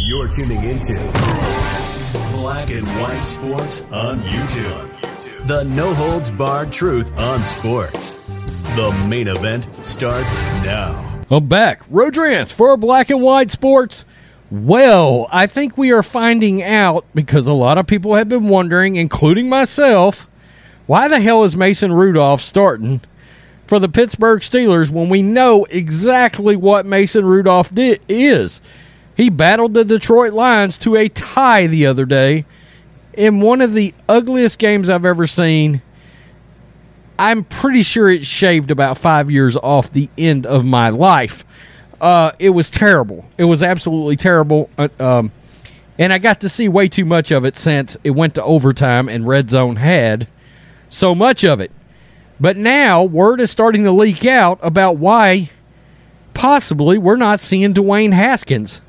You're tuning into Black and White Sports on YouTube. The no holds barred truth on sports. The main event starts now. I'm back. Rodrance for Black and White Sports. Well, I think we are finding out because a lot of people have been wondering, including myself, why the hell is Mason Rudolph starting for the Pittsburgh Steelers when we know exactly what Mason Rudolph di- is? He battled the Detroit Lions to a tie the other day in one of the ugliest games I've ever seen. I'm pretty sure it shaved about five years off the end of my life. Uh, it was terrible. It was absolutely terrible. Uh, um, and I got to see way too much of it since it went to overtime and Red Zone had so much of it. But now word is starting to leak out about why possibly we're not seeing Dwayne Haskins.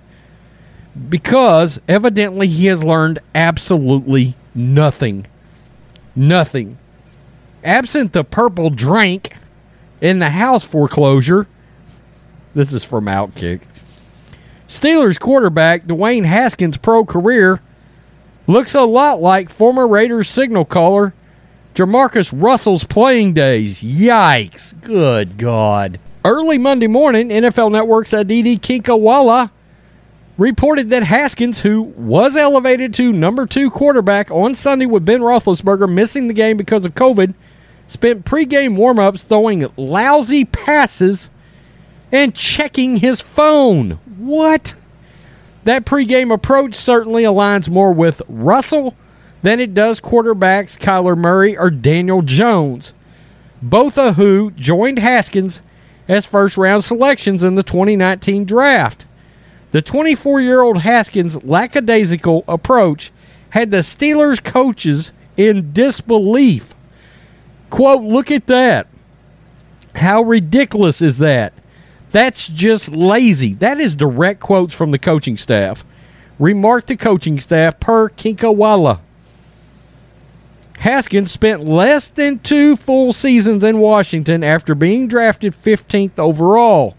Because evidently he has learned absolutely nothing. Nothing. Absent the purple drink in the house foreclosure, this is from Outkick. Steelers quarterback Dwayne Haskins' pro career looks a lot like former Raiders signal caller JaMarcus Russell's playing days. Yikes. Good God. Early Monday morning, NFL Network's Aditi Kinkhabwala reported that Haskins, who was elevated to number two quarterback on Sunday with Ben Roethlisberger missing the game because of COVID, spent pregame warm-ups throwing lousy passes and checking his phone. What? That pregame approach certainly aligns more with Russell than it does quarterbacks Kyler Murray or Daniel Jones, both of who joined Haskins as first round selections in the 2019 draft. The 24 year old Haskins' lackadaisical approach had the Steelers coaches in disbelief. Quote, look at that. How ridiculous is that? That's just lazy. That is direct quotes from the coaching staff. Remarked the coaching staff per Kinkhabwala. Haskins spent less than two full seasons in Washington after being drafted 15th overall.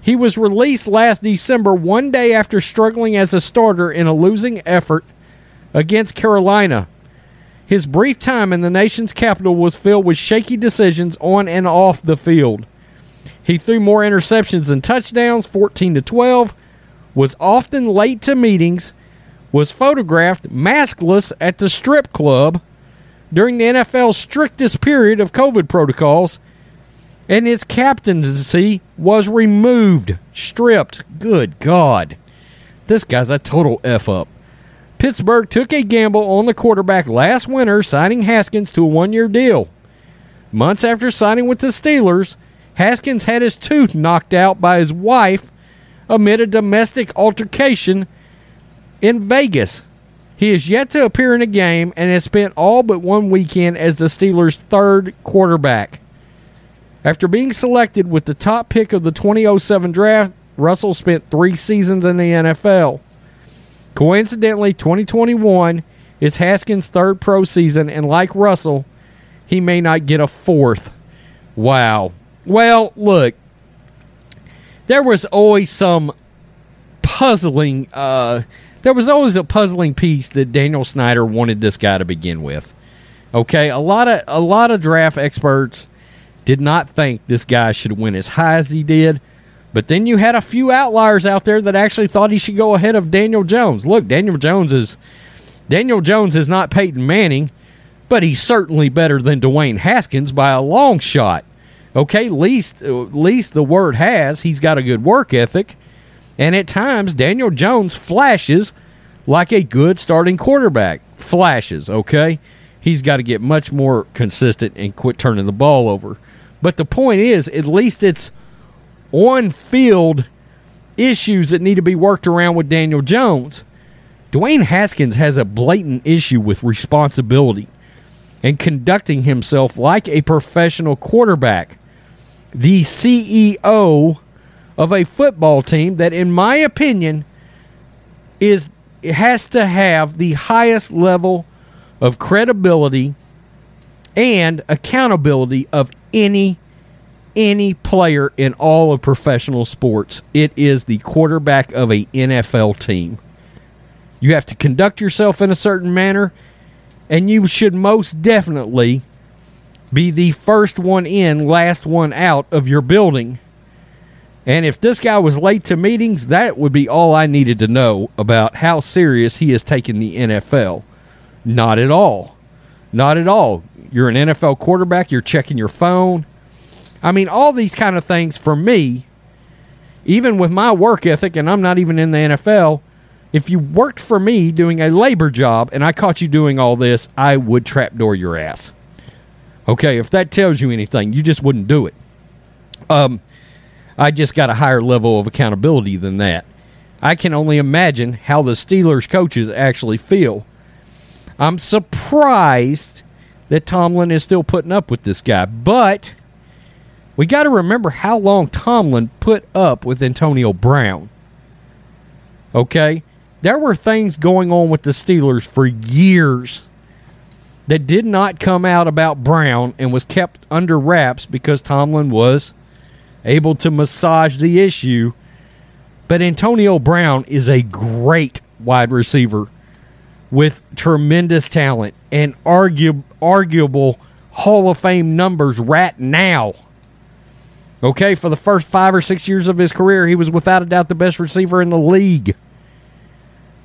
He was released last December, one day after struggling as a starter in a losing effort against Carolina. His brief time in the nation's capital was filled with shaky decisions on and off the field. He threw more interceptions than touchdowns, 14 to 12, was often late to meetings, was photographed maskless at the strip club during the NFL's strictest period of COVID protocols, and his captaincy was removed, stripped. Good God. This guy's a total F up. Pittsburgh took a gamble on the quarterback last winter, signing Haskins to a one year deal. Months after signing with the Steelers, Haskins had his tooth knocked out by his wife amid a domestic altercation in Vegas. He is yet to appear in a game and has spent all but one weekend as the Steelers' third quarterback. After being selected with the top pick of the 2007 draft, Russell spent three seasons in the NFL. Coincidentally, 2021 is Haskins' third pro season, and like Russell, he may not get a fourth. Wow. Well, look, there was always some puzzling. Uh, there was always a puzzling piece that Daniel Snyder wanted this guy to begin with. Okay, a lot of a lot of draft experts did not think this guy should win as high as he did. But then you had a few outliers out there that actually thought he should go ahead of Daniel Jones. Look, Daniel Jones is Daniel Jones is not Peyton Manning, but he's certainly better than Dwayne Haskins by a long shot. Okay, least least the word has he's got a good work ethic, and at times Daniel Jones flashes like a good starting quarterback. Flashes, okay? He's got to get much more consistent and quit turning the ball over. But the point is, at least it's on field issues that need to be worked around with Daniel Jones. Dwayne Haskins has a blatant issue with responsibility and conducting himself like a professional quarterback. The CEO of a football team that, in my opinion, is has to have the highest level of credibility and accountability of any any player in all of professional sports. It is the quarterback of a NFL team. You have to conduct yourself in a certain manner, and you should most definitely be the first one in, last one out of your building. And if this guy was late to meetings, that would be all I needed to know about how serious he is taking the NFL. Not at all. Not at all. You're an NFL quarterback, you're checking your phone. I mean, all these kind of things for me, even with my work ethic, and I'm not even in the NFL, if you worked for me doing a labor job and I caught you doing all this, I would trapdoor your ass. Okay, if that tells you anything, you just wouldn't do it. Um, I just got a higher level of accountability than that. I can only imagine how the Steelers coaches actually feel. I'm surprised that Tomlin is still putting up with this guy, but we got to remember how long Tomlin put up with Antonio Brown. Okay? There were things going on with the Steelers for years that did not come out about Brown and was kept under wraps because Tomlin was able to massage the issue. But Antonio Brown is a great wide receiver with tremendous talent and arguable Hall of Fame numbers right now. Okay, for the first five or six years of his career, he was without a doubt the best receiver in the league.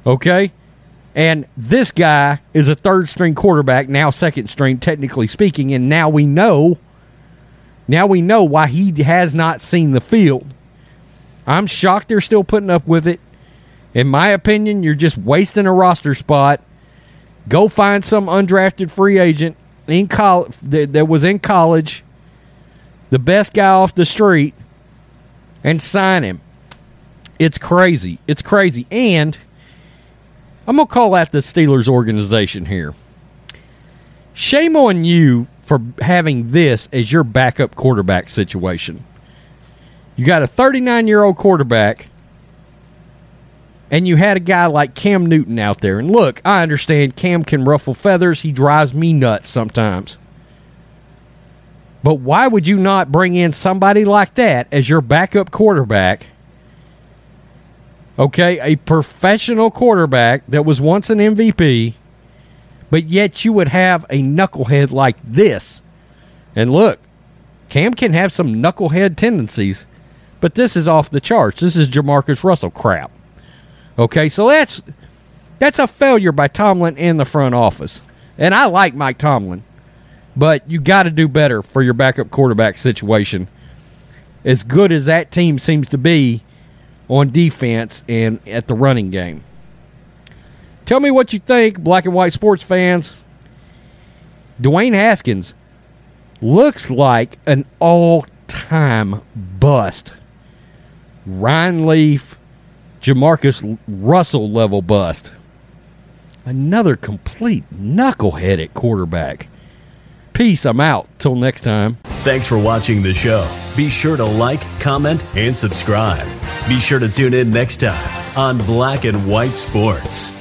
Okay? And this guy is a third string quarterback, now second string, technically speaking, and now we know. Now we know why he has not seen the field. I'm shocked they're still putting up with it. In my opinion, you're just wasting a roster spot. Go find some undrafted free agent in college that, that was in college the best guy off the street and sign him. It's crazy. It's crazy. And I'm to call out the Steelers organization here. Shame on you for having this as your backup quarterback situation. You got a 39 year old quarterback, and you had a guy like Cam Newton out there. And look, I understand Cam can ruffle feathers. He drives me nuts sometimes. But why would you not bring in somebody like that as your backup quarterback? Okay, a professional quarterback that was once an MVP, but yet you would have a knucklehead like this. And look, Cam can have some knucklehead tendencies, but this is off the charts. This is JaMarcus Russell crap. Okay, so that's that's a failure by Tomlin and the front office. And I like Mike Tomlin. But you got to do better for your backup quarterback situation. As good as that team seems to be on defense and at the running game. Tell me what you think, black and white sports fans. Dwayne Haskins looks like an all time bust. Ryan Leaf, JaMarcus Russell level bust. Another complete knucklehead at quarterback. Peace. I'm out. Till next time. Thanks for watching the show. Be sure to like, comment, and subscribe. Be sure to tune in next time on Black and White Sports.